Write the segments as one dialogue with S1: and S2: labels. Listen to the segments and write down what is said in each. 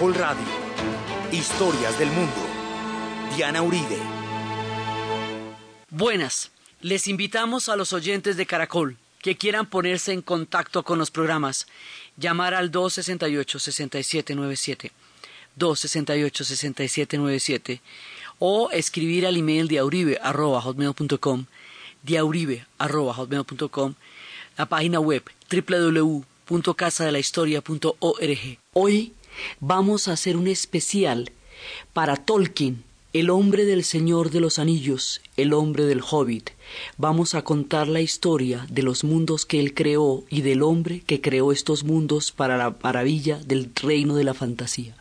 S1: Caracol Radio. Historias del mundo. Diana Uribe.
S2: Buenas. Les invitamos a los oyentes de Caracol que quieran ponerse en contacto con los programas, llamar al 268-6797, 268-6797, o escribir al email diauribe.com, diauribe.com, la página web www.casadelahistoria.org. Hoy vamos a hacer un especial para Tolkien, el hombre del Señor de los Anillos, el hombre del Hobbit. Vamos a contar la historia de los mundos que él creó y del hombre que creó estos mundos para la maravilla del reino de la fantasía.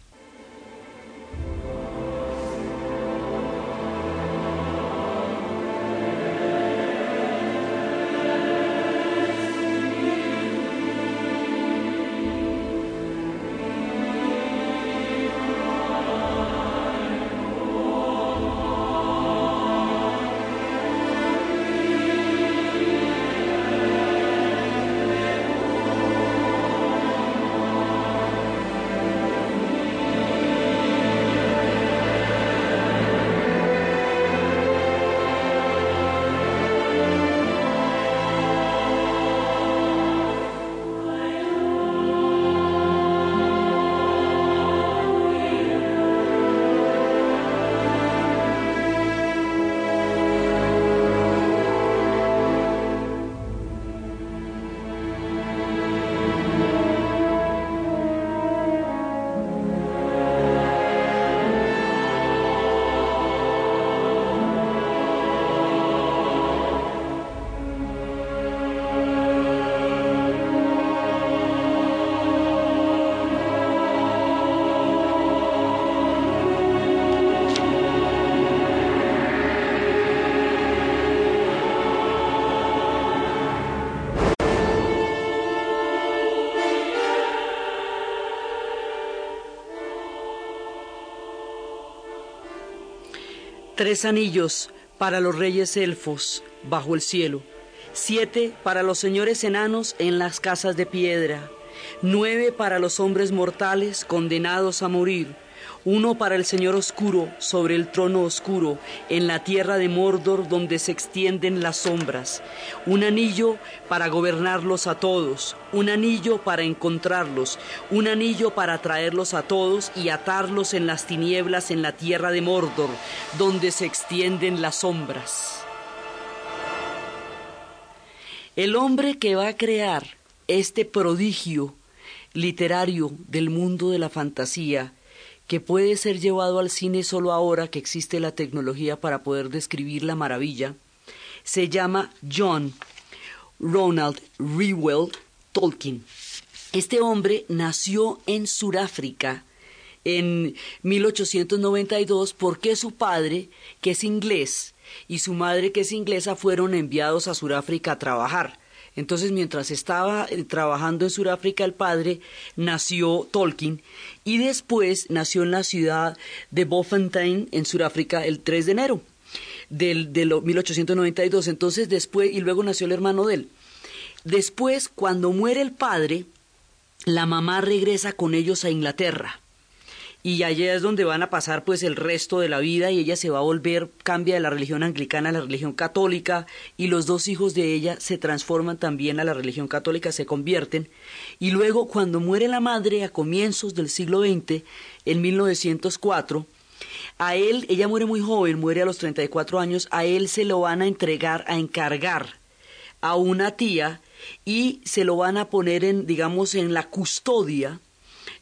S2: Tres anillos para los reyes elfos bajo el cielo, siete para los señores enanos en las casas de piedra, nueve para los hombres mortales condenados a morir, uno para el Señor oscuro sobre el trono oscuro, en la tierra de Mordor donde se extienden las sombras, un anillo para gobernarlos a todos, un anillo para encontrarlos, un anillo para traerlos a todos y atarlos en las tinieblas en la tierra de Mordor donde se extienden las sombras. El hombre que va a crear este prodigio literario del mundo de la fantasía que puede ser llevado al cine solo ahora que existe la tecnología para poder describir la maravilla, se llama John Ronald Reuel Tolkien. Este hombre nació en Sudáfrica en 1892 porque su padre, que es inglés, y su madre, que es inglesa, fueron enviados a Sudáfrica a trabajar. Entonces, mientras estaba eh, trabajando en Sudáfrica, el padre nació Tolkien y después nació en la ciudad de Bofontein, en Sudáfrica, el 3 de enero del, de 1892. Entonces, después, y luego nació el hermano de él. Después, cuando muere el padre, la mamá regresa con ellos a Inglaterra y allá es donde van a pasar pues el resto de la vida y ella se va a volver, cambia de la religión anglicana a la religión católica y los dos hijos de ella se transforman también a la religión católica, se convierten. Y luego cuando muere la madre a comienzos del siglo XX, en 1904, a él, ella muere muy joven, muere a los 34 años, a él se lo van a entregar, a encargar a una tía y se lo van a poner en, digamos, en la custodia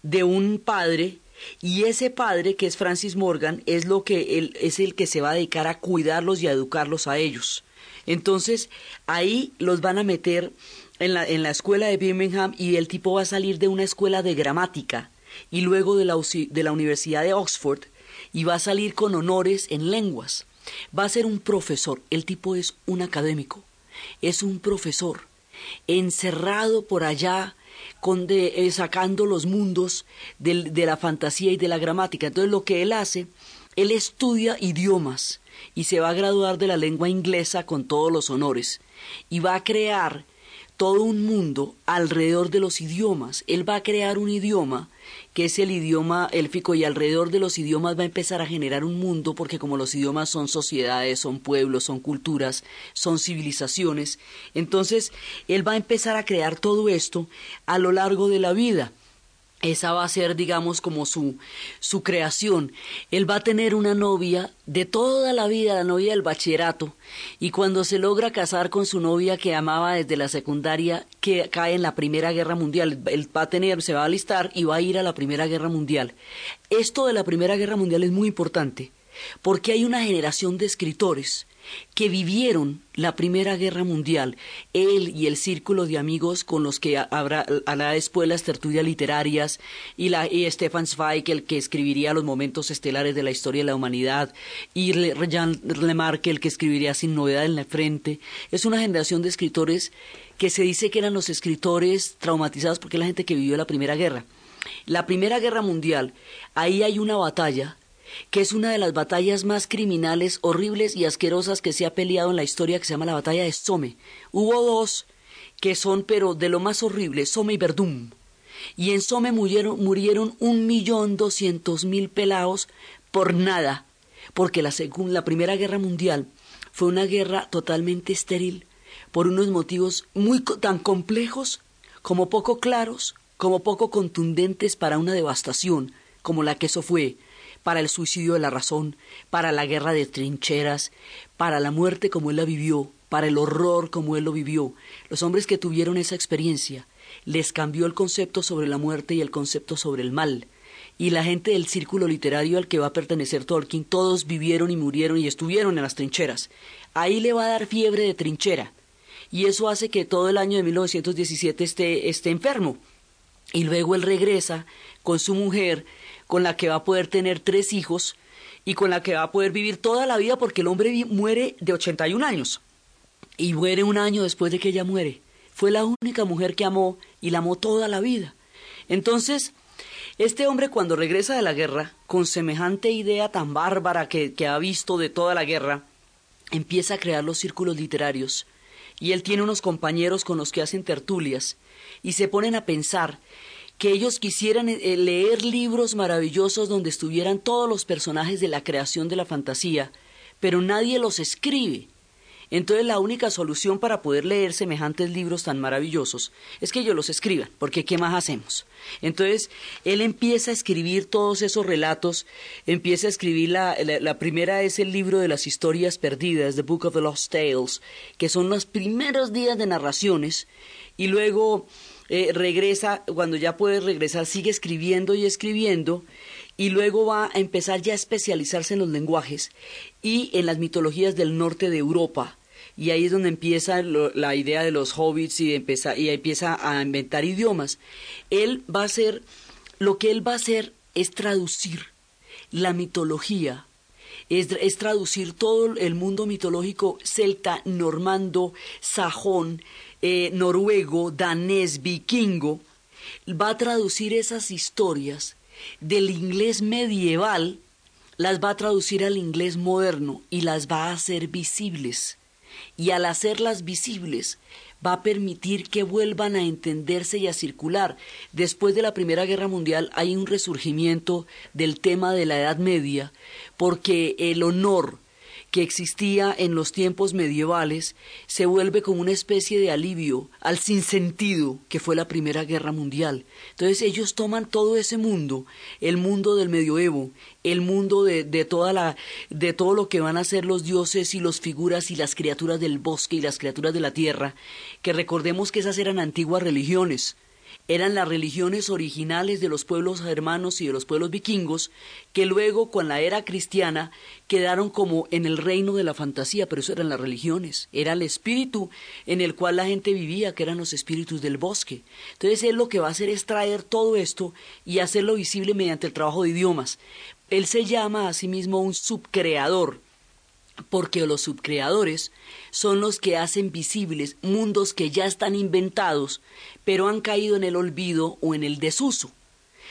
S2: de un padre y ese padre, que es Francis Morgan, es, lo que él, es el que se va a dedicar a cuidarlos y a educarlos a ellos. Entonces, ahí los van a meter en la, en la escuela de Birmingham y el tipo va a salir de una escuela de gramática y luego de la, de la Universidad de Oxford y va a salir con honores en lenguas. Va a ser un profesor. El tipo es un académico. Es un profesor encerrado por allá con eh, sacando los mundos de la fantasía y de la gramática. Entonces lo que él hace, él estudia idiomas y se va a graduar de la lengua inglesa con todos los honores y va a crear todo un mundo alrededor de los idiomas. Él va a crear un idioma que es el idioma élfico y alrededor de los idiomas va a empezar a generar un mundo porque como los idiomas son sociedades, son pueblos, son culturas, son civilizaciones, entonces él va a empezar a crear todo esto a lo largo de la vida esa va a ser, digamos, como su, su creación. Él va a tener una novia de toda la vida, la novia del bachillerato, y cuando se logra casar con su novia que amaba desde la secundaria, que cae en la Primera Guerra Mundial, él va a tener, se va a alistar y va a ir a la Primera Guerra Mundial. Esto de la Primera Guerra Mundial es muy importante, porque hay una generación de escritores que vivieron la Primera Guerra Mundial, él y el círculo de amigos con los que habrá, hará después las tertulias literarias, y, la, y Stefan Zweig, el que escribiría los momentos estelares de la historia de la humanidad, y Jean Lemarque, el que escribiría Sin Novedad en la Frente, es una generación de escritores que se dice que eran los escritores traumatizados porque es la gente que vivió la Primera Guerra. La Primera Guerra Mundial, ahí hay una batalla que es una de las batallas más criminales, horribles y asquerosas que se ha peleado en la historia, que se llama la batalla de Somme. Hubo dos que son, pero de lo más horrible, Somme y Verdún. Y en Somme murieron, murieron un millón doscientos mil pelados por nada, porque la, la Primera Guerra Mundial fue una guerra totalmente estéril, por unos motivos muy tan complejos como poco claros, como poco contundentes para una devastación como la que eso fue, para el suicidio de la razón, para la guerra de trincheras, para la muerte como él la vivió, para el horror como él lo vivió. Los hombres que tuvieron esa experiencia les cambió el concepto sobre la muerte y el concepto sobre el mal. Y la gente del círculo literario al que va a pertenecer Tolkien, todos vivieron y murieron y estuvieron en las trincheras. Ahí le va a dar fiebre de trinchera. Y eso hace que todo el año de 1917 esté, esté enfermo. Y luego él regresa con su mujer con la que va a poder tener tres hijos y con la que va a poder vivir toda la vida porque el hombre muere de 81 años y muere un año después de que ella muere. Fue la única mujer que amó y la amó toda la vida. Entonces, este hombre cuando regresa de la guerra, con semejante idea tan bárbara que, que ha visto de toda la guerra, empieza a crear los círculos literarios y él tiene unos compañeros con los que hacen tertulias y se ponen a pensar que ellos quisieran eh, leer libros maravillosos donde estuvieran todos los personajes de la creación de la fantasía, pero nadie los escribe. Entonces la única solución para poder leer semejantes libros tan maravillosos es que ellos los escriban, porque ¿qué más hacemos? Entonces él empieza a escribir todos esos relatos, empieza a escribir la, la, primera es el libro de las historias perdidas, The Book of the Lost Tales, que son los primeros días de narraciones, y luego eh, regresa, cuando ya puede regresar, sigue escribiendo y escribiendo, y luego va a empezar ya a especializarse en los lenguajes y en las mitologías del norte de Europa. Y ahí es donde empieza la idea de los hobbits y, empieza, y empieza a inventar idiomas. Él va a hacer, lo que él va a hacer es traducir la mitología es, es, traducir todo el mundo mitológico celta, normando, sajón, eh, noruego, danés, vikingo, va a traducir esas historias del inglés medieval, las va a traducir al inglés moderno y las va a hacer visibles. Y al hacerlas visibles, va a permitir que vuelvan a entenderse y a circular. Después de la Primera Guerra Mundial hay un resurgimiento del tema de la Edad Media, porque el honor, que existía en los tiempos medievales se vuelve como una especie de alivio al sinsentido que fue la Primera Guerra Mundial. Entonces ellos toman todo ese mundo, el mundo del medioevo, el mundo de, de, toda la, de todo lo que van a ser los dioses y las figuras y las criaturas del bosque y las criaturas de la tierra, que recordemos que esas eran antiguas religiones, eran las religiones originales de los pueblos germanos y de los pueblos vikingos, que luego con la era cristiana quedaron como en el reino de la fantasía, pero eso eran las religiones, era el espíritu en el cual la gente vivía, que eran los espíritus del bosque. Entonces él lo que va a hacer es traer todo esto y hacerlo visible mediante el trabajo de idiomas. Él se llama a sí mismo un subcreador, porque los subcreadores son los que hacen visibles mundos que ya están inventados, pero han caído en el olvido o en el desuso.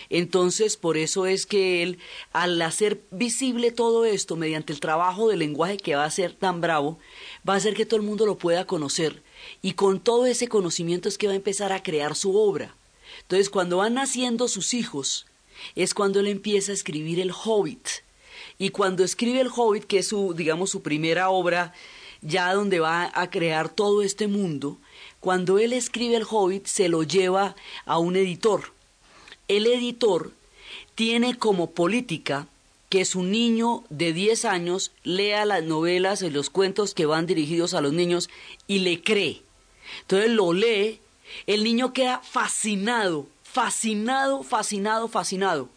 S2: Entonces, por eso es que él, al hacer visible todo esto mediante el trabajo del lenguaje que va a ser tan bravo, va a hacer que todo el mundo lo pueda conocer. Y con todo ese conocimiento es que va a empezar a crear su obra. Entonces, cuando van naciendo sus hijos, es cuando él empieza a escribir el Hobbit. Y cuando escribe el Hobbit, que es su, digamos, su primera obra, ya donde va a crear todo este mundo, cuando él escribe el Hobbit, se lo lleva a un editor. El editor tiene como política que su niño de 10 años lea las novelas y los cuentos que van dirigidos a los niños y le cree. Entonces lo lee, el niño queda fascinado, fascinado, fascinado, fascinado.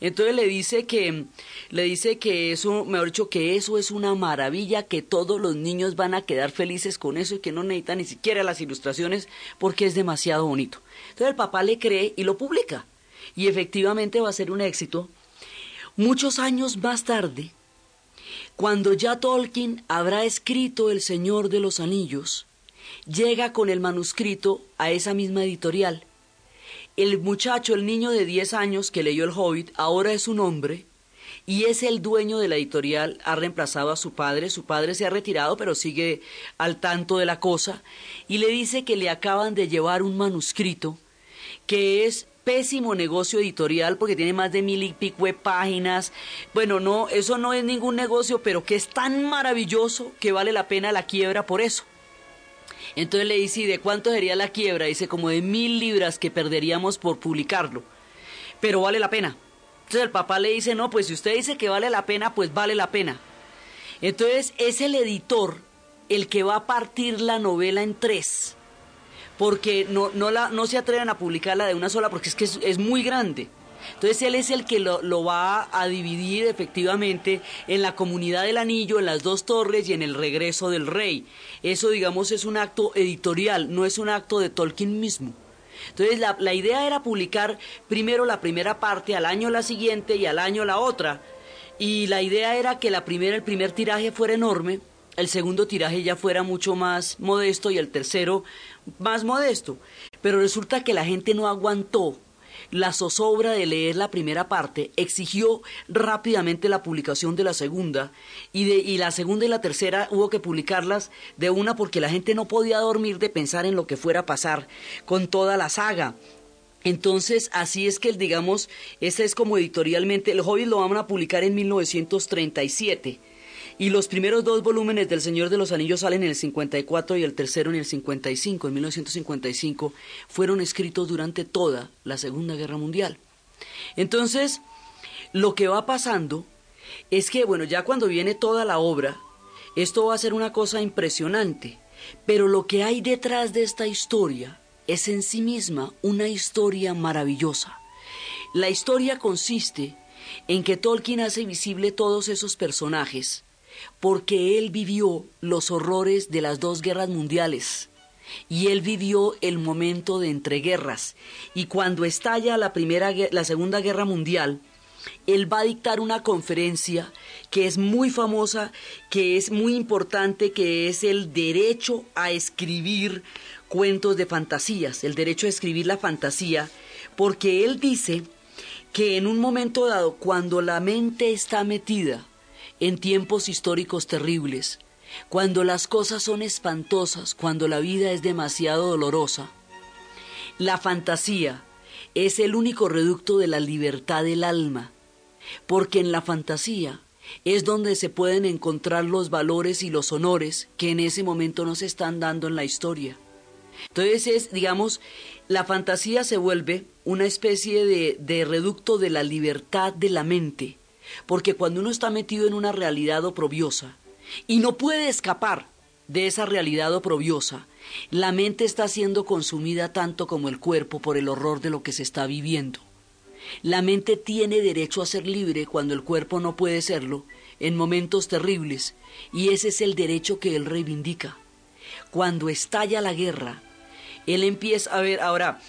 S2: Entonces le dice que le dice que eso, mejor dicho, que eso es una maravilla, que todos los niños van a quedar felices con eso y que no necesitan ni siquiera las ilustraciones porque es demasiado bonito. Entonces el papá le cree y lo publica. Y efectivamente va a ser un éxito. Muchos años más tarde, cuando ya Tolkien habrá escrito El Señor de los Anillos, llega con el manuscrito a esa misma editorial el muchacho, el niño de 10 años que leyó El Hobbit, ahora es un hombre y es el dueño de la editorial, ha reemplazado a su padre, su padre se ha retirado pero sigue al tanto de la cosa y le dice que le acaban de llevar un manuscrito que es pésimo negocio editorial porque tiene más de mil y pico de páginas. Bueno, no, eso no es ningún negocio, pero que es tan maravilloso que vale la pena la quiebra por eso. Entonces le dice, ¿y de cuánto sería la quiebra? Dice, como de mil libras que perderíamos por publicarlo. Pero vale la pena. Entonces el papá le dice, no, pues si usted dice que vale la pena, pues vale la pena. Entonces es el editor el que va a partir la novela en tres. Porque no, no, la, no se atreven a publicarla de una sola porque es que es muy grande. Entonces él es el que lo, va a dividir efectivamente en la comunidad del anillo, en las dos torres y en el regreso del rey. Eso, digamos, es un acto editorial, no es un acto de Tolkien mismo. Entonces la, la idea era publicar primero la primera parte, al año la siguiente y al año la otra. Y la idea era que la primera, el primer tiraje fuera enorme, el segundo tiraje ya fuera mucho más modesto y el tercero más modesto. Pero resulta que la gente no aguantó la zozobra de leer la primera parte exigió rápidamente la publicación de la segunda y, de, y la segunda y la tercera hubo que publicarlas de una porque la gente no podía dormir de pensar en lo que fuera a pasar con toda la saga. Entonces, así es que, digamos, este es como editorialmente, el Hobbit lo vamos a publicar en 1937 y los primeros dos volúmenes del Señor de los Anillos salen en el 54 y el tercero en el 55. En 1955 fueron escritos durante toda la Segunda Guerra Mundial. Entonces, lo que va pasando es que, bueno, ya cuando viene toda la obra, esto va a ser una cosa impresionante. Pero lo que hay detrás de esta historia es en sí misma una historia maravillosa. La historia consiste en que Tolkien hace visible todos esos personajes porque él vivió los horrores de las dos guerras mundiales. Y él vivió el momento de entreguerras. Y cuando estalla la primera la Segunda Guerra Mundial él va a dictar una conferencia que es muy famosa, que es muy importante, que es el derecho a escribir cuentos de fantasías, el derecho a escribir la fantasía, porque él dice que en un momento dado, cuando la mente está metida en tiempos históricos terribles, cuando las cosas son espantosas, cuando la vida es demasiado dolorosa. La fantasía es el único reducto de la libertad del alma, porque en la fantasía es donde se pueden encontrar los valores y los honores que en ese momento no se están dando en la historia. Entonces es, digamos, la fantasía se vuelve una especie de, de reducto de la libertad de la mente, porque cuando uno está metido en una realidad oprobiosa y no puede escapar de esa realidad oprobiosa, la mente está siendo consumida tanto como el cuerpo por el horror de lo que se está viviendo. La mente tiene derecho a ser libre cuando el cuerpo no puede serlo en momentos terribles, y ese es el derecho que él reivindica. Cuando estalla la guerra, él empieza a ver, ahora,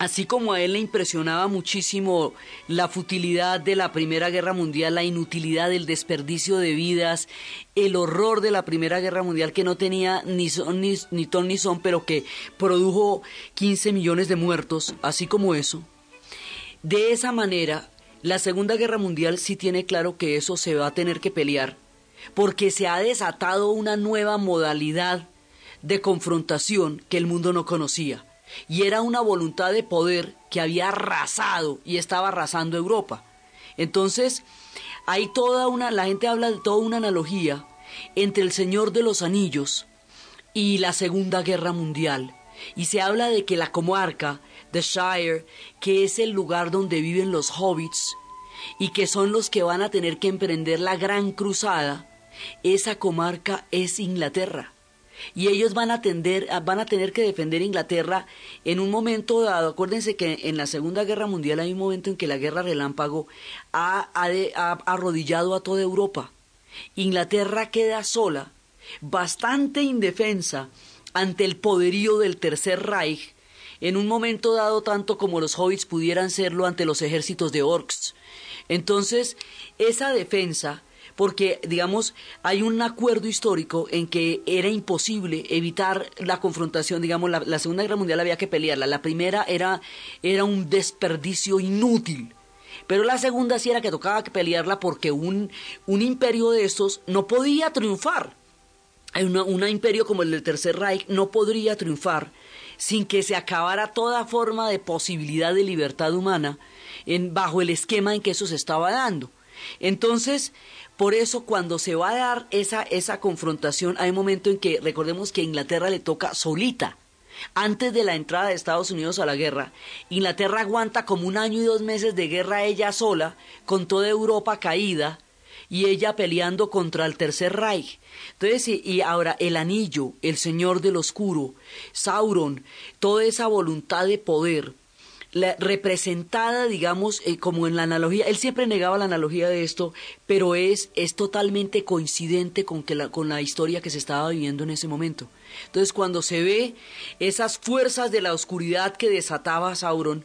S2: Así como a él le impresionaba muchísimo la futilidad de la Primera Guerra Mundial, la inutilidad del desperdicio de vidas, el horror de la Primera Guerra Mundial que no tenía ni, son, ni, ni ton ni son, pero que produjo 15 millones de muertos, así como eso. De esa manera, la Segunda Guerra Mundial sí tiene claro que eso se va a tener que pelear, porque se ha desatado una nueva modalidad de confrontación que el mundo no conocía y era una voluntad de poder que había arrasado y estaba arrasando Europa. Entonces, hay toda una, la gente habla de toda una analogía entre el Señor de los Anillos y la Segunda Guerra Mundial. Y se habla de que la comarca, The Shire, que es el lugar donde viven los hobbits y que son los que van a tener que emprender la gran cruzada, esa comarca es Inglaterra y ellos van a, tender, van a tener que defender Inglaterra en un momento dado. Acuérdense que en la Segunda Guerra Mundial hay un momento en que la guerra relámpago ha, ha arrodillado a toda Europa. Inglaterra queda sola, bastante indefensa ante el poderío del Tercer Reich, en un momento dado tanto como los hobbits pudieran serlo ante los ejércitos de orcs. Entonces, esa defensa porque, digamos, hay un acuerdo histórico en que era imposible evitar la confrontación, digamos, la, Segunda Guerra Mundial había que pelearla, la primera era, era un desperdicio inútil. Pero la segunda sí era que tocaba pelearla porque un, un imperio de estos no podía triunfar. un imperio como el del Tercer Reich no podría triunfar sin que se acabara toda forma de posibilidad de libertad humana bajo el esquema en que eso se estaba dando. Entonces, por eso cuando se va a dar esa, esa confrontación, hay un momento en que recordemos que a Inglaterra le toca solita. Antes de la entrada de Estados Unidos a la guerra, Inglaterra aguanta como un año y dos meses de guerra ella sola, con toda Europa caída, y ella peleando contra el Tercer Reich. Entonces, y, ahora el anillo, el Señor del Oscuro, Sauron, toda esa voluntad de poder, la, representada, digamos, eh, como en la analogía, él siempre negaba la analogía de esto, pero es, es totalmente coincidente con, que la, con la historia que se estaba viviendo en ese momento. Entonces, cuando se ve esas fuerzas de la oscuridad que desataba Sauron,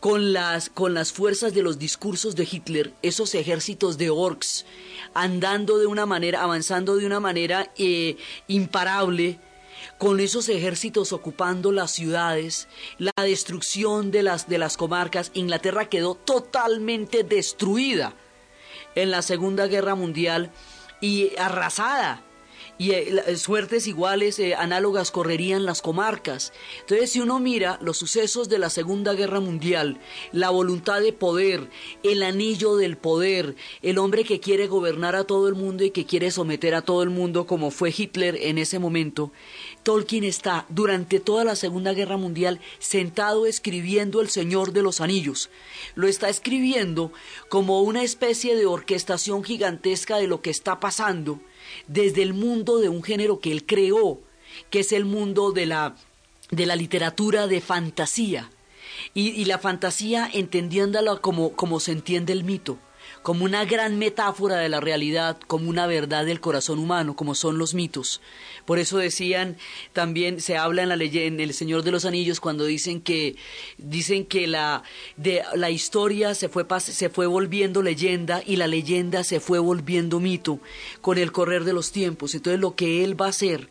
S2: con las, con las fuerzas de los discursos de Hitler, esos ejércitos de orcs, andando de una manera, avanzando de una manera eh, imparable, con esos ejércitos ocupando las ciudades, la destrucción de las, de las comarcas, Inglaterra quedó totalmente destruida en la Segunda Guerra Mundial y arrasada y eh, suertes iguales, eh, análogas correrían las comarcas. Entonces, si uno mira los sucesos de la Segunda Guerra Mundial, la voluntad de poder, el anillo del poder, el hombre que quiere gobernar a todo el mundo y que quiere someter a todo el mundo como fue Hitler en ese momento, Tolkien está durante toda la Segunda Guerra Mundial sentado escribiendo El Señor de los Anillos. Lo está escribiendo como una especie de orquestación gigantesca de lo que está pasando desde el mundo de un género que él creó, que es el mundo de la, de la literatura de fantasía. Y, la fantasía entendiéndola como, como se entiende el mito como una gran metáfora de la realidad, como una verdad del corazón humano, como son los mitos. Por eso decían, también se habla en la leyenda, en El Señor de los Anillos, cuando dicen que, dicen que la, de, la historia se fue, se fue volviendo leyenda y la leyenda se fue volviendo mito con el correr de los tiempos. Entonces lo que él va a hacer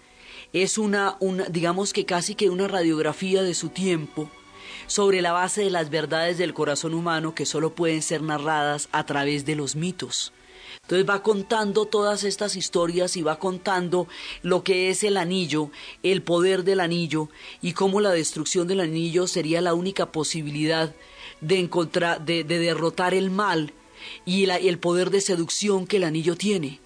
S2: es una, una digamos que casi que una radiografía de su tiempo, sobre la base de las verdades del corazón humano que solo pueden ser narradas a través de los mitos. Entonces va contando todas estas historias y va contando lo que es el anillo, el poder del anillo y cómo la destrucción del anillo sería la única posibilidad de encontrar, de, derrotar el mal y, el poder de seducción que el anillo tiene.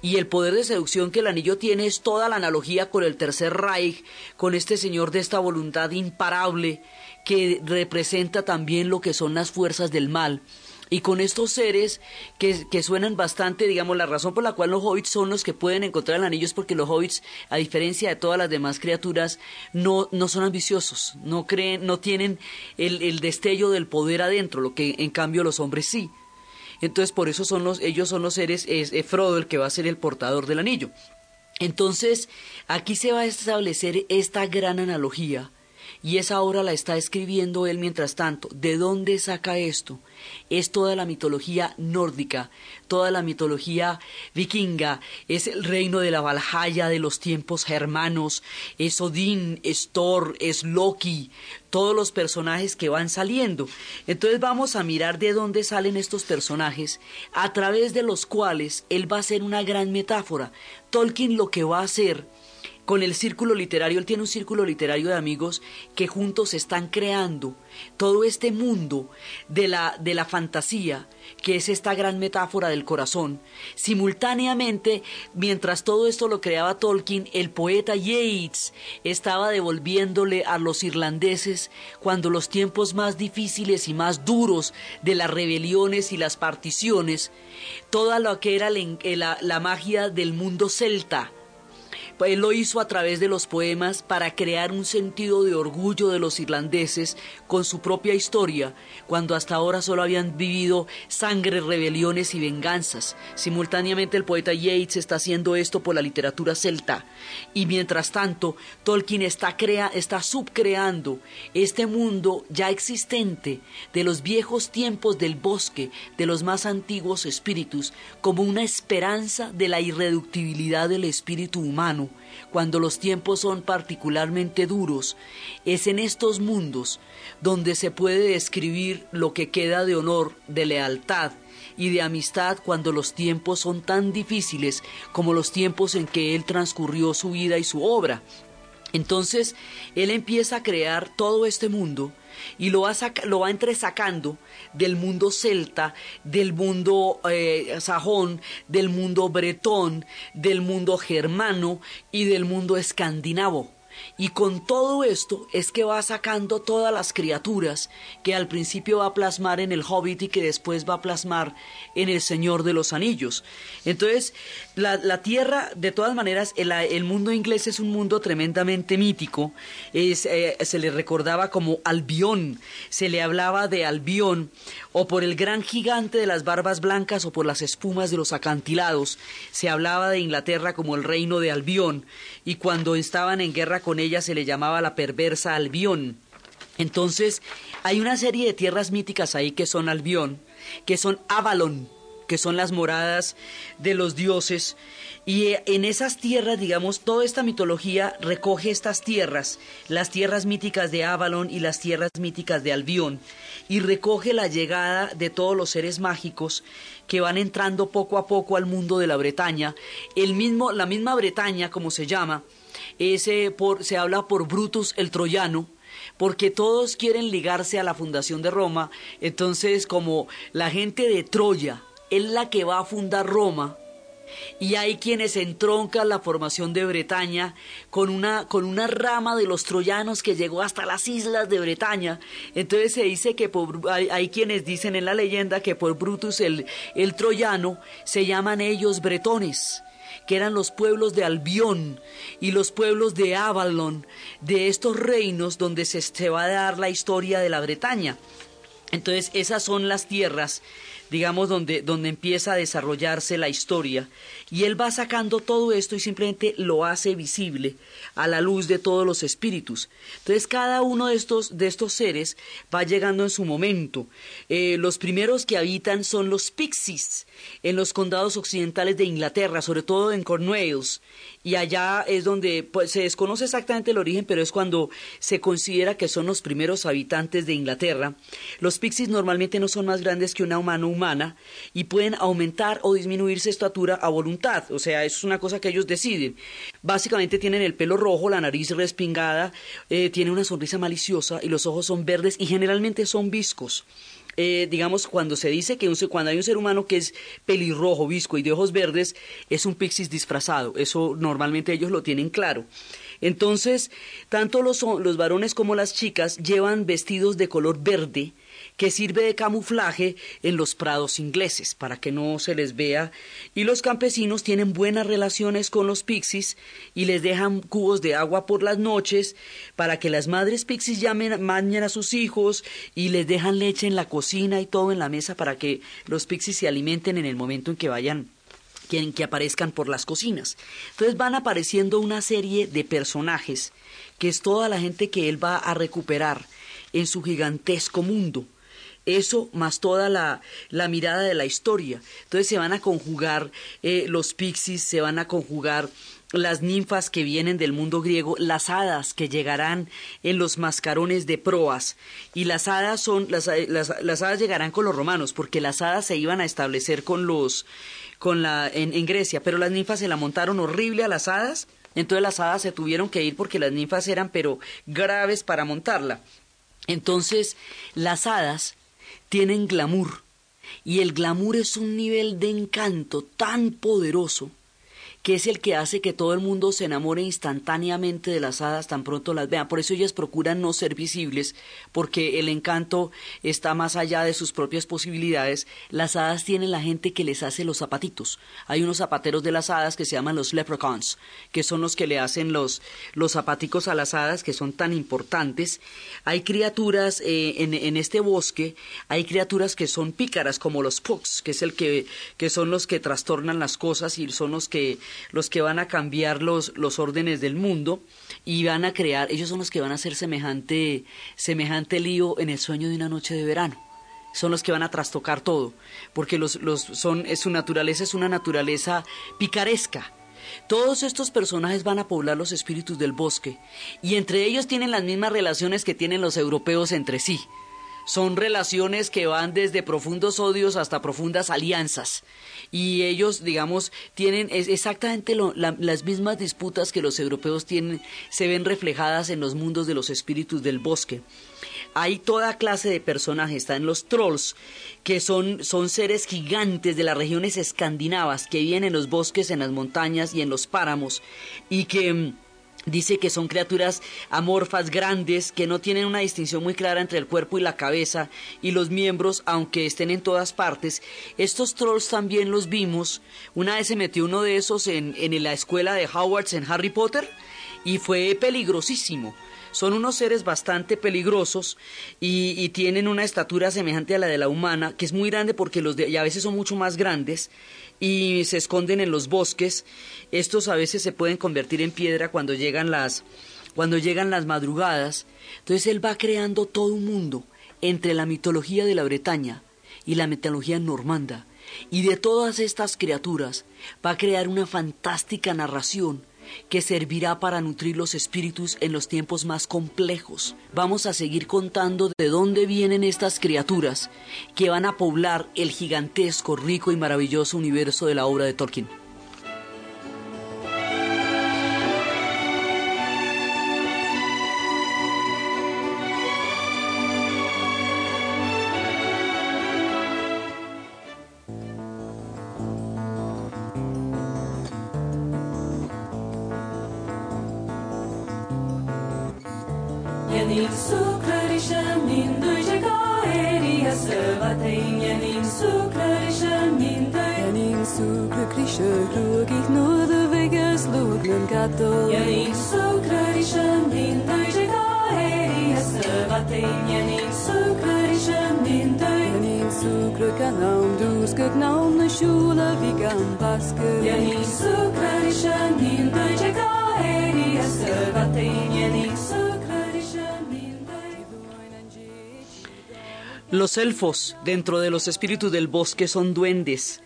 S2: Y el poder de seducción que el anillo tiene es toda la analogía con el tercer Reich, con este señor de esta voluntad imparable que representa también lo que son las fuerzas del mal. Y con estos seres que, que, suenan bastante, digamos, la razón por la cual los hobbits son los que pueden encontrar el anillo es porque los hobbits, a diferencia de todas las demás criaturas, no, no son ambiciosos, no creen, no tienen el, el destello del poder adentro, lo que en cambio los hombres sí. Entonces, por eso son los, ellos son los seres, es, es Frodo el que va a ser el portador del anillo. Entonces, aquí se va a establecer esta gran analogía y esa obra la está escribiendo él mientras tanto. ¿De dónde saca esto? Es toda la mitología nórdica, toda la mitología vikinga, es el reino de la Valhalla de los tiempos germanos, es Odín, es Thor, es Loki, todos los personajes que van saliendo. Entonces vamos a mirar de dónde salen estos personajes, a través de los cuales él va a hacer una gran metáfora. Tolkien lo que va a hacer con el círculo literario, él tiene un círculo literario de amigos que juntos están creando todo este mundo de la, de la fantasía, que es esta gran metáfora del corazón. Simultáneamente, mientras todo esto lo creaba Tolkien, el poeta Yeats estaba devolviéndole a los irlandeses, cuando los tiempos más difíciles y más duros de las rebeliones y las particiones, toda lo que era la, la magia del mundo celta, él lo hizo a través de los poemas para crear un sentido de orgullo de los irlandeses con su propia historia, cuando hasta ahora solo habían vivido sangre, rebeliones y venganzas. Simultáneamente el poeta Yeats está haciendo esto por la literatura celta. Y mientras tanto, Tolkien está, crea, está subcreando este mundo ya existente de los viejos tiempos del bosque, de los más antiguos espíritus, como una esperanza de la irreductibilidad del espíritu humano cuando los tiempos son particularmente duros, es en estos mundos donde se puede describir lo que queda de honor, de lealtad y de amistad cuando los tiempos son tan difíciles como los tiempos en que él transcurrió su vida y su obra. Entonces, él empieza a crear todo este mundo y lo va, lo va entresacando del mundo celta, del mundo eh, sajón, del mundo bretón, del mundo germano y del mundo escandinavo. Y con todo esto es que va sacando todas las criaturas que al principio va a plasmar en el Hobbit y que después va a plasmar en el Señor de los Anillos. Entonces, la, Tierra, de todas maneras, el, mundo inglés es un mundo tremendamente mítico. Eh, se le recordaba como Albión, se le hablaba de Albión, o por el gran gigante de las barbas blancas o por las espumas de los acantilados. Se hablaba de Inglaterra como el reino de Albión, y cuando estaban en guerra con ella se le llamaba la perversa Albión. Entonces, hay una serie de tierras míticas ahí que son Albión, que son Avalon, que son las moradas de los dioses. Y eh, en esas tierras, digamos, toda esta mitología recoge estas tierras, las tierras míticas de Avalon y las tierras míticas de Albión, y recoge la llegada de todos los seres mágicos que van entrando poco a poco al mundo de la Bretaña. El mismo, la misma Bretaña, como se llama, por, se habla por Brutus el Troyano, porque todos quieren ligarse a la fundación de Roma, entonces como la gente de Troya es la que va a fundar Roma, y hay quienes entroncan la formación de Bretaña con una, con una rama de los troyanos que llegó hasta las islas de Bretaña. Entonces se dice que hay, quienes dicen en la leyenda que por Brutus el, el troyano se llaman ellos bretones que eran los pueblos de Albión y los pueblos de Avalon, de estos reinos donde se, se va a dar la historia de la Bretaña. Entonces esas son las tierras digamos, donde, donde empieza a desarrollarse la historia. Y él va sacando todo esto y simplemente lo hace visible a la luz de todos los espíritus. Entonces cada uno de estos, de estos seres va llegando en su momento. Eh, los primeros que habitan son los pixies en los condados occidentales de Inglaterra, sobre todo en Cornwalls. Y allá es donde pues, se desconoce exactamente el origen, pero es cuando se considera que son los primeros habitantes de Inglaterra. Los pixies normalmente no son más grandes que una humano humana y pueden aumentar o disminuir su estatura a voluntad. O sea, eso es una cosa que ellos deciden. Básicamente tienen el pelo rojo, la nariz respingada, eh, tienen una sonrisa maliciosa y los ojos son verdes y generalmente son viscos. Eh, digamos, cuando se dice que cuando hay un ser humano que es pelirrojo, visco y de ojos verdes, es un pixis disfrazado. Eso normalmente ellos lo tienen claro. Entonces, tanto los, los varones como las chicas llevan vestidos de color verde, que sirve de camuflaje en los prados ingleses para que no se les vea y los campesinos tienen buenas relaciones con los pixies y les dejan cubos de agua por las noches para que las madres pixies llamen, mañen a sus hijos y les dejan leche en la cocina y todo en la mesa para que los pixies se alimenten en el momento en que vayan quieren que aparezcan por las cocinas. Entonces van apareciendo una serie de personajes que es toda la gente que él va a recuperar en su gigantesco mundo. Eso más toda la, mirada de la historia. Entonces se van a conjugar eh, los pixies, se van a conjugar las ninfas que vienen del mundo griego, las hadas que llegarán en los mascarones de proas. Y las hadas son, las, las, hadas llegarán con los romanos, porque las hadas se iban a establecer con los, con la, en, en Grecia, pero las ninfas se la montaron horrible a las hadas Entonces las hadas se tuvieron que ir porque las ninfas eran pero graves para montarla. Entonces las hadas tienen glamour. Y el glamour es un nivel de encanto tan poderoso que es el que hace que todo el mundo se enamore instantáneamente de las hadas tan pronto las vean. Por eso ellas procuran no ser visibles, porque el encanto está más allá de sus propias posibilidades. Las hadas tienen la gente que les hace los zapatitos. Hay unos zapateros de las hadas que se llaman los leprechauns, que son los que le hacen los, los zapaticos a las hadas, que son tan importantes. Hay criaturas eh, en, en, este bosque, hay criaturas que son pícaras, como los pugs, que es el que, que son los que trastornan las cosas y son los que los que van a cambiar los, los órdenes del mundo y van a crear, ellos son los que van a hacer semejante, semejante lío en el sueño de una noche de verano son los que van a trastocar todo, porque los, los son, su naturaleza es una naturaleza picaresca. Todos estos personajes van a poblar los espíritus del bosque, y entre ellos tienen las mismas relaciones que tienen los europeos entre sí son relaciones que van desde profundos odios hasta profundas alianzas. Y ellos, digamos, tienen exactamente las mismas disputas que los europeos tienen, se ven reflejadas en los mundos de los espíritus del bosque. Hay toda clase de personajes, están los trolls, que son, son seres gigantes de las regiones escandinavas que viven en los bosques, en las montañas y en los páramos, y que mm, Dice que son criaturas amorfas, grandes, que no tienen una distinción muy clara entre el cuerpo y la cabeza y los miembros, aunque estén en todas partes. Estos trolls también los vimos. Una vez se metió uno de esos en, en la escuela de Hogwarts en Harry Potter y fue peligrosísimo. Son unos seres bastante peligrosos y, tienen una estatura semejante a la de la humana, que es muy grande porque los de, y a veces son mucho más grandes y se esconden en los bosques. Estos a veces se pueden convertir en piedra cuando llegan las cuando llegan las madrugadas. Entonces él va creando todo un mundo entre la mitología de la Bretaña y la mitología normanda. Y de todas estas criaturas va a crear una fantástica narración que servirá para nutrir los espíritus en los tiempos más complejos. Vamos a seguir contando de dónde vienen estas criaturas que van a poblar el gigantesco, rico y maravilloso universo de la obra de Tolkien. Los elfos dentro de los espíritus del bosque son duendes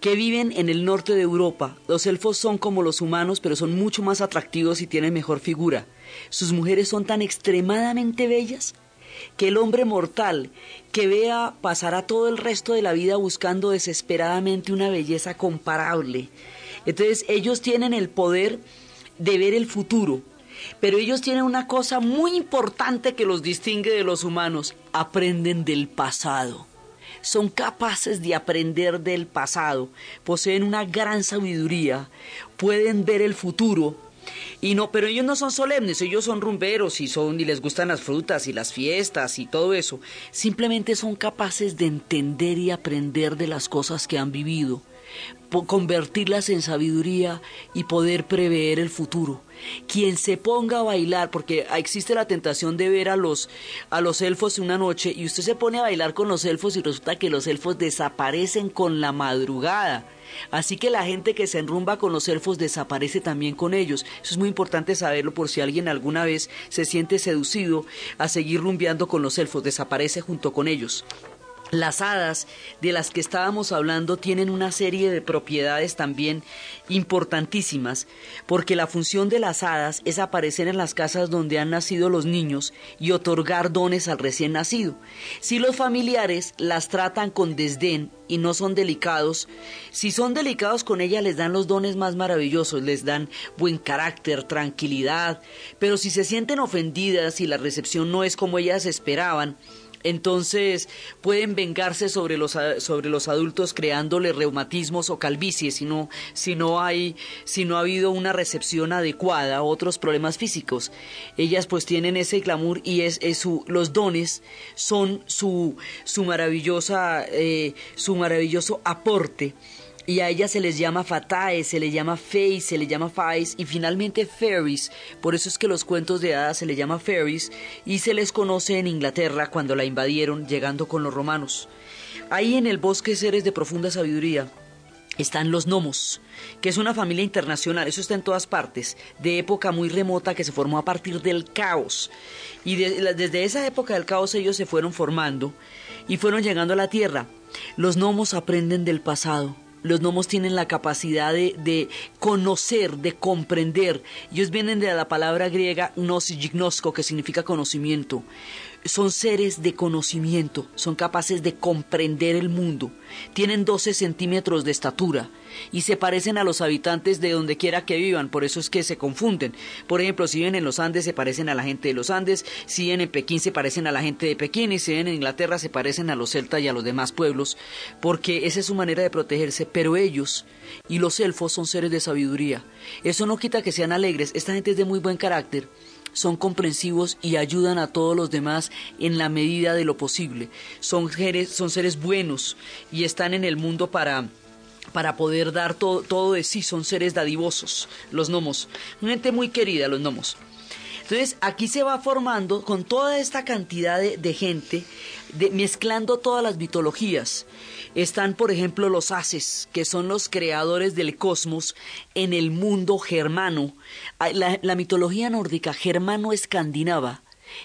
S2: que viven en el norte de Europa. Los elfos son como los humanos, pero son mucho más atractivos y tienen mejor figura. Sus mujeres son tan extremadamente bellas que el hombre mortal que vea pasará todo el resto de la vida buscando desesperadamente una belleza comparable. Entonces ellos tienen el poder de ver el futuro, pero ellos tienen una cosa muy importante que los distingue de los humanos, aprenden del pasado. Son capaces de aprender del pasado, poseen una gran sabiduría, pueden ver el futuro. Y no, pero ellos no son solemnes, ellos son rumberos y son y les gustan las frutas y las fiestas y todo eso. Simplemente son capaces de entender y aprender de las cosas que han vivido convertirlas en sabiduría y poder prever el futuro. Quien se ponga a bailar, porque existe la tentación de ver a los, a los elfos una noche y usted se pone a bailar con los elfos y resulta que los elfos desaparecen con la madrugada. Así que la gente que se enrumba con los elfos desaparece también con ellos. Eso es muy importante saberlo por si alguien alguna vez se siente seducido a seguir rumbeando con los elfos, desaparece junto con ellos. Las hadas de las que estábamos hablando tienen una serie de propiedades también importantísimas, porque la función de las hadas es aparecer en las casas donde han nacido los niños y otorgar dones al recién nacido. Si los familiares las tratan con desdén y no son delicados, si son delicados con ellas les dan los dones más maravillosos, les dan buen carácter, tranquilidad, pero si se sienten ofendidas y la recepción no es como ellas esperaban, entonces pueden vengarse sobre los, sobre los adultos creándole reumatismos o calvicie si no, si no hay, si no ha habido una recepción adecuada, otros problemas físicos. Ellas pues tienen ese glamour y es, su, los dones son su, su maravillosa, eh, su maravilloso aporte y a ella se les llama fatae, se le llama face, se le llama fais y finalmente fairies. Por eso es que los cuentos de hadas se le llama fairies y se les conoce en Inglaterra cuando la invadieron llegando con los romanos. Ahí en el bosque seres de profunda sabiduría están los gnomos, que es una familia internacional, eso está en todas partes, de época muy remota que se formó a partir del caos. Y desde esa época del caos ellos se fueron formando y fueron llegando a la tierra. Los gnomos aprenden del pasado, los gnomos tienen la capacidad de, conocer, de comprender. Ellos vienen de la palabra griega gnosis, gnosko, que significa conocimiento son seres de conocimiento, son capaces de comprender el mundo, tienen 12 centímetros de estatura y se parecen a los habitantes de donde quiera que vivan, por eso es que se confunden. Por ejemplo, si viven en los Andes se parecen a la gente de los Andes, si viven en Pekín se parecen a la gente de Pekín. Y si viven en Inglaterra se parecen a los celtas y a los demás pueblos, porque esa es su manera de protegerse, pero ellos y los elfos son seres de sabiduría. Eso no quita que sean alegres, esta gente es de muy buen carácter son comprensivos y ayudan a todos los demás en la medida de lo posible. Son seres, son seres buenos y están en el mundo para para poder dar todo, todo de sí, son seres dadivosos, los gnomos. Gente muy querida, los gnomos. Entonces aquí se va formando con toda esta cantidad de, gente, mezclando todas las mitologías. Están, por ejemplo, los Ases, que son los creadores del cosmos en el mundo germano. La, mitología nórdica germano-escandinava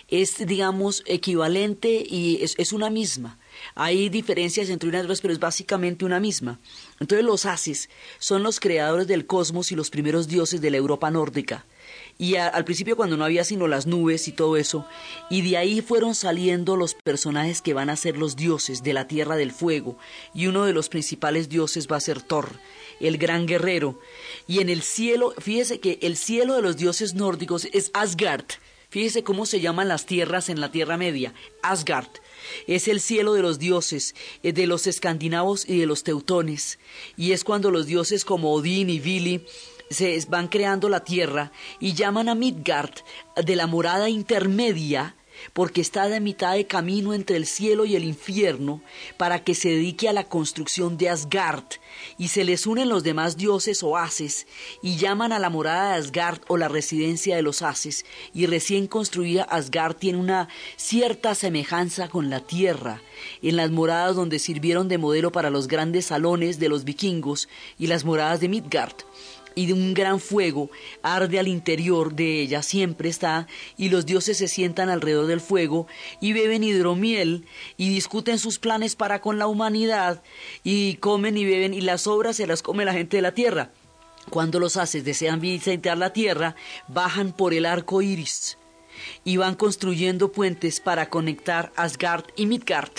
S2: es, digamos, equivalente y es, una misma. Hay diferencias entre unas y otras, pero es básicamente una misma. Entonces los Ases son los creadores del cosmos y los primeros dioses de la Europa nórdica y al principio cuando no había sino las nubes y todo eso, y de ahí fueron saliendo los personajes que van a ser los dioses de la tierra del fuego, y uno de los principales dioses va a ser Thor, el gran guerrero, y en el cielo, fíjese que el cielo de los dioses nórdicos es Asgard, fíjese cómo se llaman las tierras en la Tierra Media, Asgard, es el cielo de los dioses, eh, de los escandinavos y de los teutones, y es cuando los dioses como Odín y Vili se van creando la tierra y llaman a Midgard de la morada intermedia porque está de mitad de camino entre el cielo y el infierno, para que se dedique a la construcción de Asgard, y se les unen los demás dioses o haces, y llaman a la morada de Asgard o la residencia de los haces, y recién construida Asgard tiene una cierta semejanza con la tierra, en las moradas donde sirvieron de modelo para los grandes salones de los vikingos y las moradas de Midgard y de un gran fuego arde al interior de ella, siempre está, y los dioses se sientan alrededor del fuego y beben hidromiel y discuten sus planes para con la humanidad y comen y beben y las obras se las come la gente de la tierra. Cuando los haces desean visitar la tierra, bajan por el arco iris y van construyendo puentes para conectar Asgard y Midgard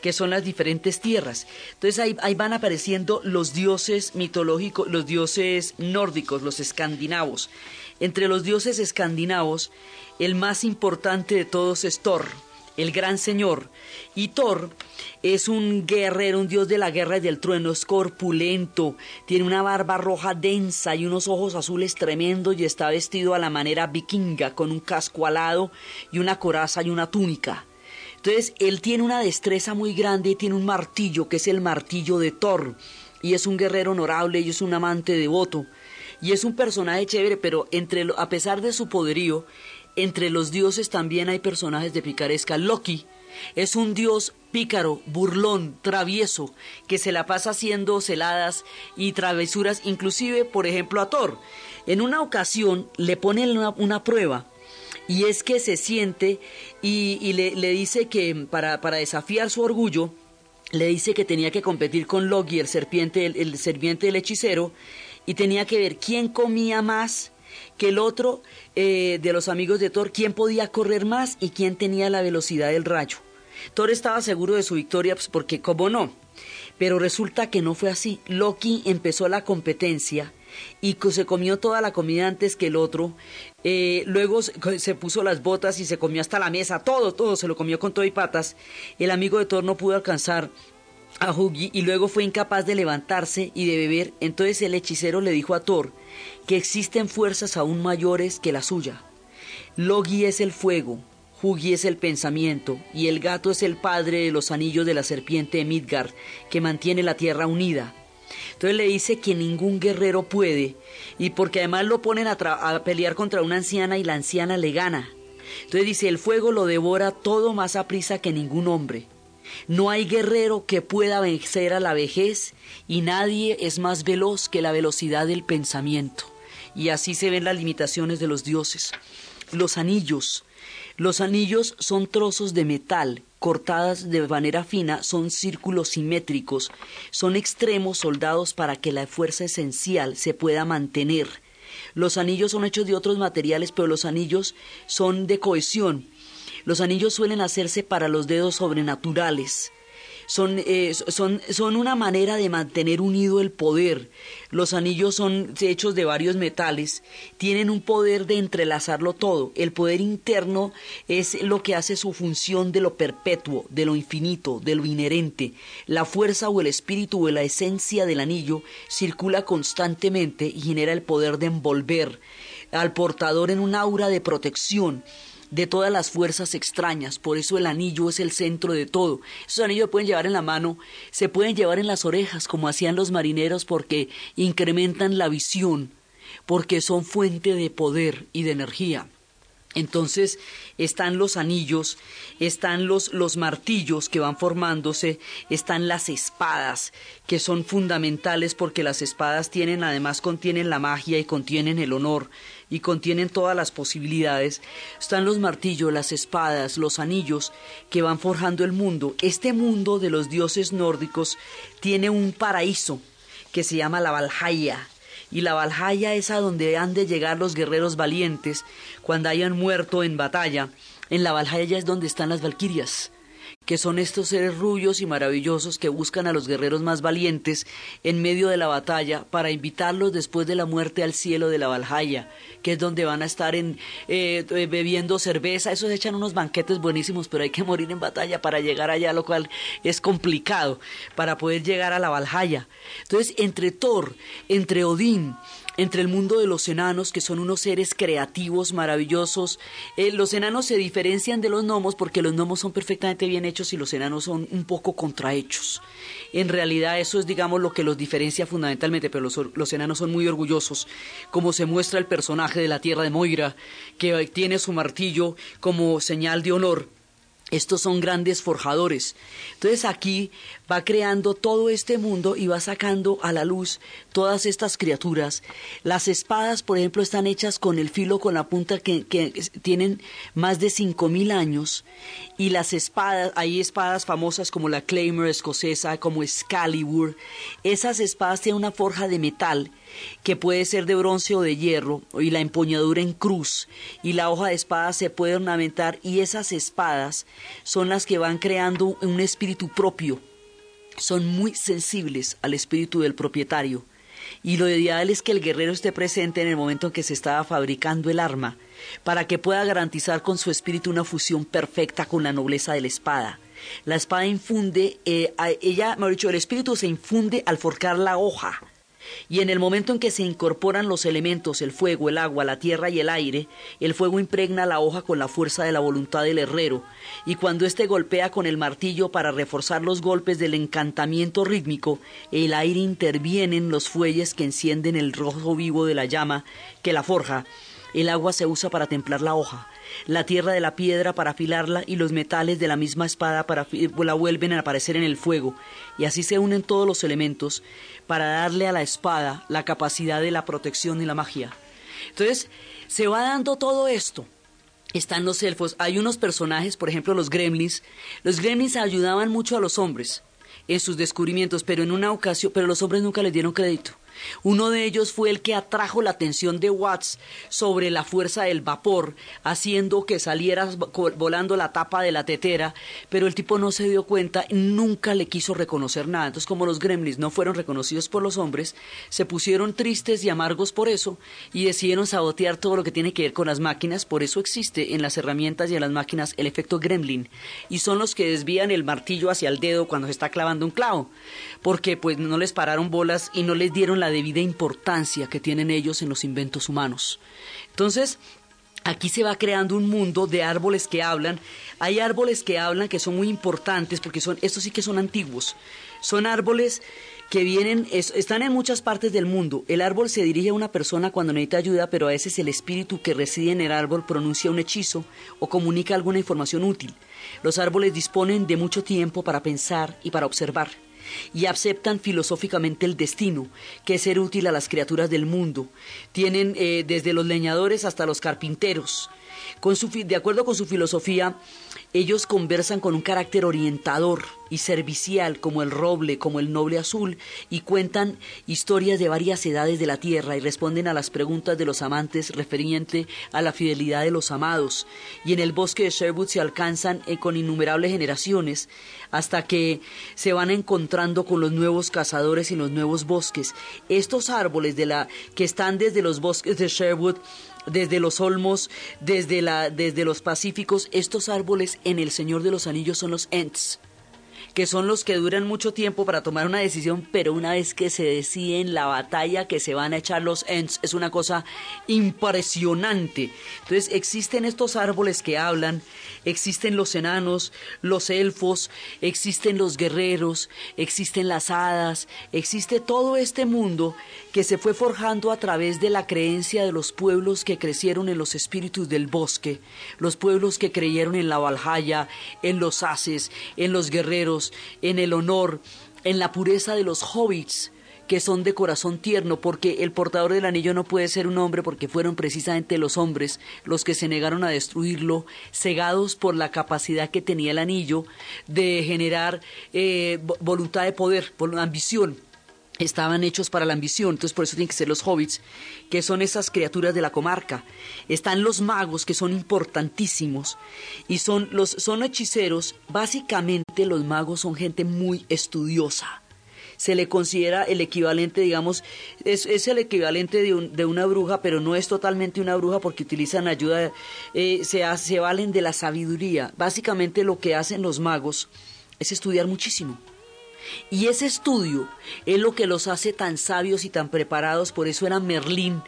S2: que son las diferentes tierras. Entonces ahí, van apareciendo los dioses mitológicos, los dioses nórdicos, los escandinavos. Entre los dioses escandinavos, el más importante de todos es Thor, el gran señor. Y Thor es un guerrero, un dios de la guerra y del trueno, es corpulento, tiene una barba roja densa y unos ojos azules tremendos y está vestido a la manera vikinga, con un casco alado y una coraza y una túnica. Entonces, él tiene una destreza muy grande y tiene un martillo, que es el martillo de Thor. Y es un guerrero honorable y es un amante devoto. Y es un personaje chévere, pero entre, a pesar de su poderío, entre los dioses también hay personajes de picaresca. Loki es un dios pícaro, burlón, travieso, que se la pasa haciendo celadas y travesuras, inclusive, por ejemplo, a Thor. En una ocasión le ponen una prueba y es que se siente y, le, dice que para, para desafiar su orgullo, le dice que tenía que competir con Loki, el serpiente, el, serpiente del hechicero, y tenía que ver quién comía más que el otro eh, de los amigos de Thor, quién podía correr más y quién tenía la velocidad del rayo. Thor estaba seguro de su victoria pues, porque, ¿cómo no? Pero resulta que no fue así. Loki empezó la competencia y se comió toda la comida antes que el otro. Eh, luego se puso las botas y se comió hasta la mesa, todo, todo, se lo comió con todo y patas. El amigo de Thor no pudo alcanzar a Hugi y luego fue incapaz de levantarse y de beber. Entonces el hechicero le dijo a Thor que existen fuerzas aún mayores que la suya. Logi es el fuego, Hugi es el pensamiento y el gato es el padre de los anillos de la serpiente de Midgard que mantiene la tierra unida. Entonces le dice que ningún guerrero puede, y porque además lo ponen a, pelear contra una anciana y la anciana le gana. Entonces dice, el fuego lo devora todo más a prisa que ningún hombre. No hay guerrero que pueda vencer a la vejez y nadie es más veloz que la velocidad del pensamiento. Y así se ven las limitaciones de los dioses. Los anillos. Los anillos son trozos de metal cortadas de manera fina, son círculos simétricos, son extremos soldados para que la fuerza esencial se pueda mantener. Los anillos son hechos de otros materiales, pero los anillos son de cohesión. Los anillos suelen hacerse para los dedos sobrenaturales son, eh, son, son una manera de mantener unido el poder. Los anillos son hechos de varios metales, tienen un poder de entrelazarlo todo. El poder interno es lo que hace su función de lo perpetuo, de lo infinito, de lo inherente. La fuerza o el espíritu o la esencia del anillo circula constantemente y genera el poder de envolver al portador en un aura de protección de todas las fuerzas extrañas, por eso el anillo es el centro de todo. Esos anillos se pueden llevar en la mano, se pueden llevar en las orejas, como hacían los marineros, porque incrementan la visión, porque son fuente de poder y de energía. Entonces están los anillos, están los, los, martillos que van formándose, están las espadas, que son fundamentales porque las espadas tienen, además contienen la magia y contienen el honor y contienen todas las posibilidades. Están los martillos, las espadas, los anillos que van forjando el mundo. Este mundo de los dioses nórdicos tiene un paraíso que se llama la Valhalla y la Valhalla es a donde han de llegar los guerreros valientes cuando hayan muerto en batalla. En la Valhalla es donde están las Valquirias que son estos seres rubios y maravillosos que buscan a los guerreros más valientes en medio de la batalla para invitarlos después de la muerte al cielo de la Valhalla, que es donde van a estar en, eh, eh, bebiendo cerveza. Esos echan unos banquetes buenísimos, pero hay que morir en batalla para llegar allá, lo cual es complicado para poder llegar a la Valhalla. Entonces, entre Thor, entre Odín, entre el mundo de los enanos, que son unos seres creativos, maravillosos. Eh, los enanos se diferencian de los gnomos porque los gnomos son perfectamente bien hechos y los enanos son un poco contrahechos. En realidad eso es, digamos, lo que los diferencia fundamentalmente, pero los, los enanos son muy orgullosos, como se muestra el personaje de la tierra de Moira, que tiene su martillo como señal de honor estos son grandes forjadores. Entonces aquí va creando todo este mundo y va sacando a la luz todas estas criaturas. Las espadas, por ejemplo, están hechas con el filo, con la punta que, tienen más de cinco mil años. Y las espadas, hay espadas famosas como la Claymore escocesa, como Excalibur. Esas espadas tienen una forja de metal que puede ser de bronce o de hierro, y la empuñadura en cruz, y la hoja de espada se puede ornamentar, y esas espadas son las que van creando un espíritu propio, son muy sensibles al espíritu del propietario. Y lo ideal es que el guerrero esté presente en el momento en que se estaba fabricando el arma, para que pueda garantizar con su espíritu una fusión perfecta con la nobleza de la espada. La espada infunde, eh, ella, me ha dicho, el espíritu se infunde al forjar la hoja, y en el momento en que se incorporan los elementos, el fuego, el agua, la tierra y el aire, el fuego impregna la hoja con la fuerza de la voluntad del herrero, y cuando éste golpea con el martillo para reforzar los golpes del encantamiento rítmico, el aire interviene en los fuelles que encienden el rojo vivo de la llama que la forja, el agua se usa para templar la hoja, la tierra de la piedra para afilarla y los metales de la misma espada para la vuelven a aparecer en el fuego, y así se unen todos los elementos para darle a la espada la capacidad de la protección y la magia. Entonces, se va dando todo esto. Están los elfos, hay unos personajes, por ejemplo los gremlins. Los gremlins ayudaban mucho a los hombres. en sus descubrimientos, pero en una ocasión, pero los hombres nunca les dieron crédito. Uno de ellos fue el que atrajo la atención de Watts sobre la fuerza del vapor, haciendo que saliera volando la tapa de la tetera, pero el tipo no se dio cuenta, nunca le quiso reconocer nada. Entonces, como los gremlins no fueron reconocidos por los hombres, se pusieron tristes y amargos por eso y decidieron sabotear todo lo que tiene que ver con las máquinas. Por eso existe en las herramientas y en las máquinas el efecto gremlin, y son los que desvían el martillo hacia el dedo cuando se está clavando un clavo, porque pues no les pararon bolas y no les dieron la la debida importancia que tienen ellos en los inventos humanos. Entonces, Aquí se va creando un mundo de árboles que hablan. Hay árboles que hablan que son muy importantes porque son, estos sí que son antiguos. Son árboles que vienen, están en muchas partes del mundo. El árbol se dirige a una persona cuando necesita ayuda, pero a veces el espíritu que reside en el árbol pronuncia un hechizo o comunica alguna información útil. Los árboles disponen de mucho tiempo para pensar y para observar y aceptan filosóficamente el destino, que es ser útil a las criaturas del mundo. Tienen eh, desde los leñadores hasta los carpinteros. de acuerdo con su filosofía, ellos conversan con un carácter orientador y servicial como el roble, como el noble azul, y cuentan historias de varias edades de la tierra y responden a las preguntas de los amantes referente a la fidelidad de los amados. Y en el bosque de Sherwood se alcanzan eh, con innumerables generaciones hasta que se van encontrando con los nuevos cazadores y los nuevos bosques. Estos árboles de la que están desde los bosques de Sherwood desde los olmos, desde, la, desde los pacíficos, estos árboles en el Señor de los Anillos son los Ents que son los que duran mucho tiempo para tomar una decisión, pero una vez que se deciden la batalla que se van a echar los Ents, es una cosa impresionante. Entonces existen estos árboles que hablan, existen los enanos, los elfos, existen los guerreros, existen las hadas, existe todo este mundo que se fue forjando a través de la creencia de los pueblos que crecieron en los espíritus del bosque, los pueblos que creyeron en la Valhalla, en los haces, en los guerreros, en el honor, en la pureza de los hobbits, que son de corazón tierno, porque el portador del anillo no puede ser un hombre, porque fueron precisamente los hombres los que se negaron a destruirlo, cegados por la capacidad que tenía el anillo de generar eh, voluntad de poder, por ambición estaban hechos para la ambición, entonces por eso tienen que ser los hobbits, que son esas criaturas de la comarca. Están los magos, que son importantísimos, y son los son hechiceros. Básicamente los magos son gente muy estudiosa. Se le considera el equivalente, digamos, es, el equivalente de, una bruja, pero no es totalmente una bruja porque utilizan ayuda, eh, se, se valen de la sabiduría. Básicamente lo que hacen los magos es estudiar muchísimo y ese estudio es lo que los hace tan sabios y tan preparados, por eso era Merlín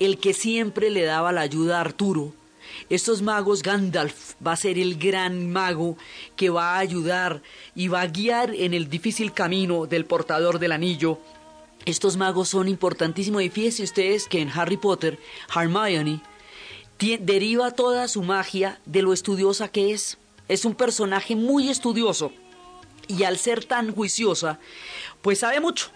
S2: el que siempre le daba la ayuda a Arturo. Estos magos, Gandalf va a ser el gran mago que va a ayudar y va a guiar en el difícil camino del portador del anillo. Estos magos son importantísimos y fíjense ustedes que en Harry Potter, Hermione deriva toda su magia de lo estudiosa que es. Es un personaje muy estudioso y al ser tan juiciosa, pues sabe mucho.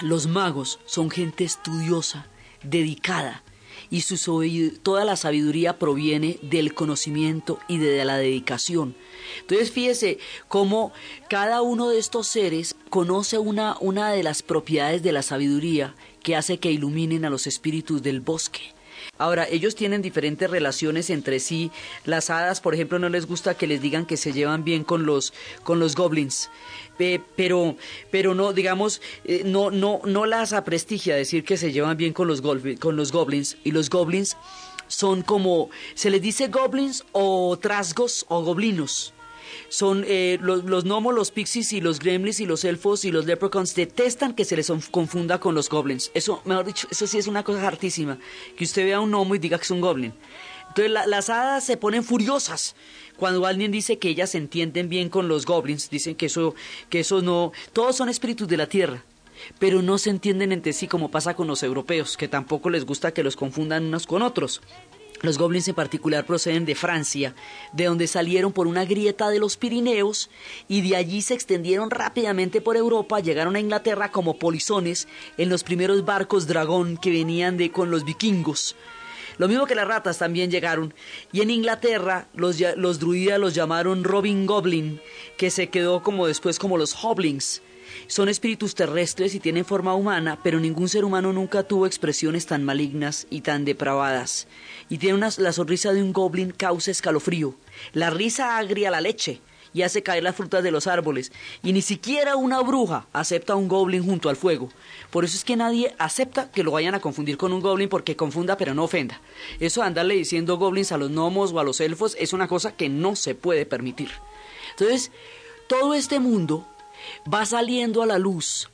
S2: Los magos son gente estudiosa, dedicada, y su, toda la sabiduría proviene del conocimiento y de la dedicación. Entonces fíjese cómo cada uno de estos seres conoce una, una de las propiedades de la sabiduría que hace que iluminen a los espíritus del bosque. Ahora, ellos tienen diferentes relaciones entre sí. Las hadas, por ejemplo, no les gusta que les digan que se llevan bien con los, con los goblins. pero, pero no, digamos, eh, no, no, no las aprestigia decir que se llevan bien con los, con los goblins. Y los goblins son como, se les dice goblins o trasgos o goblinos son eh, los, los, gnomos, los pixies y los gremlins y los elfos y los leprechauns detestan que se les confunda con los goblins. Eso, mejor dicho, eso sí es una cosa hartísima. Que usted vea un gnomo y diga que es un goblin. Entonces las hadas se ponen furiosas cuando alguien dice que ellas se entienden bien con los goblins. Dicen que eso, que eso no... Todos son espíritus de la tierra pero no se entienden entre sí como pasa con los europeos, que tampoco les gusta que los confundan unos con otros. Los goblins en particular proceden de Francia, de donde salieron por una grieta de los Pirineos y de allí se extendieron rápidamente por Europa, llegaron a Inglaterra como polizones en los primeros barcos dragón que venían de con los vikingos. Lo mismo que las ratas también llegaron. Y en Inglaterra los, druidas los llamaron Robin Goblin, que se quedó como después como los Hoblings. Son espíritus terrestres y tienen forma humana, pero ningún ser humano nunca tuvo expresiones tan malignas y tan depravadas. Y tiene una, la sonrisa de un goblin causa escalofrío, la risa agria la leche, y hace caer las frutas de los árboles, y ni siquiera una bruja acepta a un goblin junto al fuego. Por eso es que nadie acepta que lo vayan a confundir con un goblin porque confunda pero no ofenda. Eso de andarle diciendo goblins a los gnomos o a los elfos es una cosa que no se puede permitir. Entonces, todo este mundo va saliendo a la luz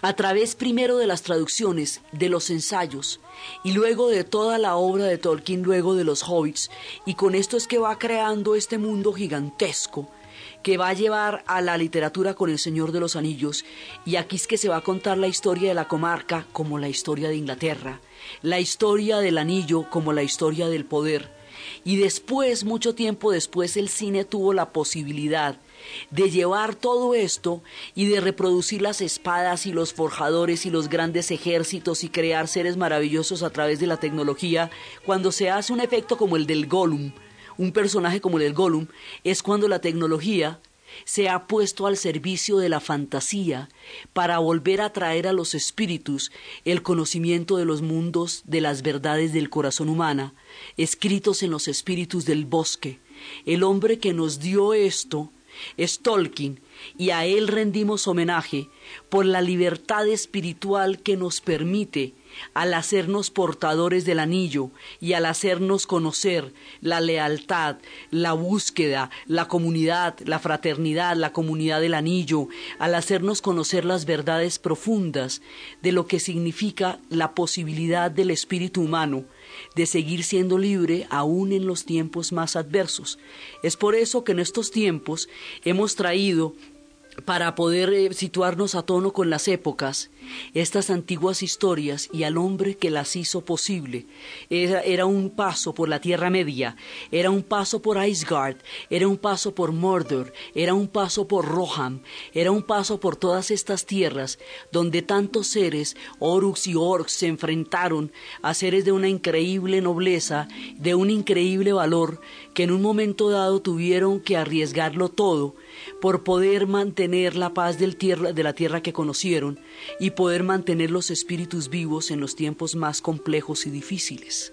S2: a través primero de las traducciones, de los ensayos, y luego de toda la obra de Tolkien, luego de los hobbits, y con esto es que va creando este mundo gigantesco que va a llevar a la literatura con El Señor de los Anillos, y aquí es que se va a contar la historia de la comarca como la historia de Inglaterra, la historia del anillo como la historia del poder, y después, mucho tiempo después, el cine tuvo la posibilidad de llevar todo esto y de reproducir las espadas y los forjadores y los grandes ejércitos y crear seres maravillosos a través de la tecnología, cuando se hace un efecto como el del Gollum, un personaje como el del Gollum, es cuando la tecnología se ha puesto al servicio de la fantasía para volver a traer a los espíritus el conocimiento de los mundos, de las verdades del corazón humana, escritos en los espíritus del bosque. El hombre que nos dio esto es Tolkien y a él rendimos homenaje por la libertad espiritual que nos permite al hacernos portadores del anillo y al hacernos conocer la lealtad, la búsqueda, la comunidad, la fraternidad, la comunidad del anillo, al hacernos conocer las verdades profundas de lo que significa la posibilidad del espíritu humano de seguir siendo libre aún en los tiempos más adversos. Es por eso que en estos tiempos hemos traído para poder eh, situarnos a tono con las épocas, estas antiguas historias y al hombre que las hizo posible. Era, un paso por la Tierra Media, era un paso por Isgard, era un paso por Mordor, era un paso por Roham, era un paso por todas estas tierras donde tantos seres, Oruks y Orcs, se enfrentaron a seres de una increíble nobleza, de un increíble valor, que en un momento dado tuvieron que arriesgarlo todo por poder mantener la paz del tierra, de la tierra que conocieron y poder mantener los espíritus vivos en los tiempos más complejos y difíciles.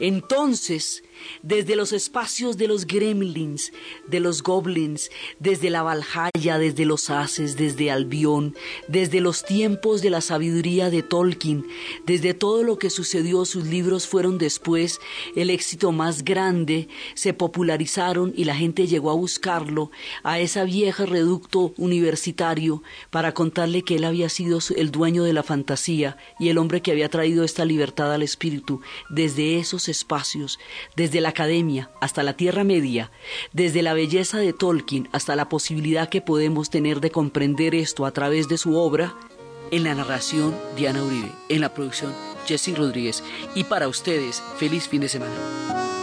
S2: Entonces, desde los espacios de los gremlins, de los goblins, desde la Valhalla, desde los haces, desde Albión, desde los tiempos de la sabiduría de Tolkien, desde todo lo que sucedió, sus libros fueron después el éxito más grande, se popularizaron y la gente llegó a buscarlo, a esa vieja reducto universitario, para contarle que él había sido el dueño de la fantasía y el hombre que había traído esta libertad al espíritu, desde esos espacios, desde la academia hasta la Tierra Media, desde la belleza de Tolkien hasta la posibilidad que podemos tener de comprender esto a través de su obra, en la narración Diana Uribe, en la producción Jesse Rodríguez y para ustedes, feliz fin de semana.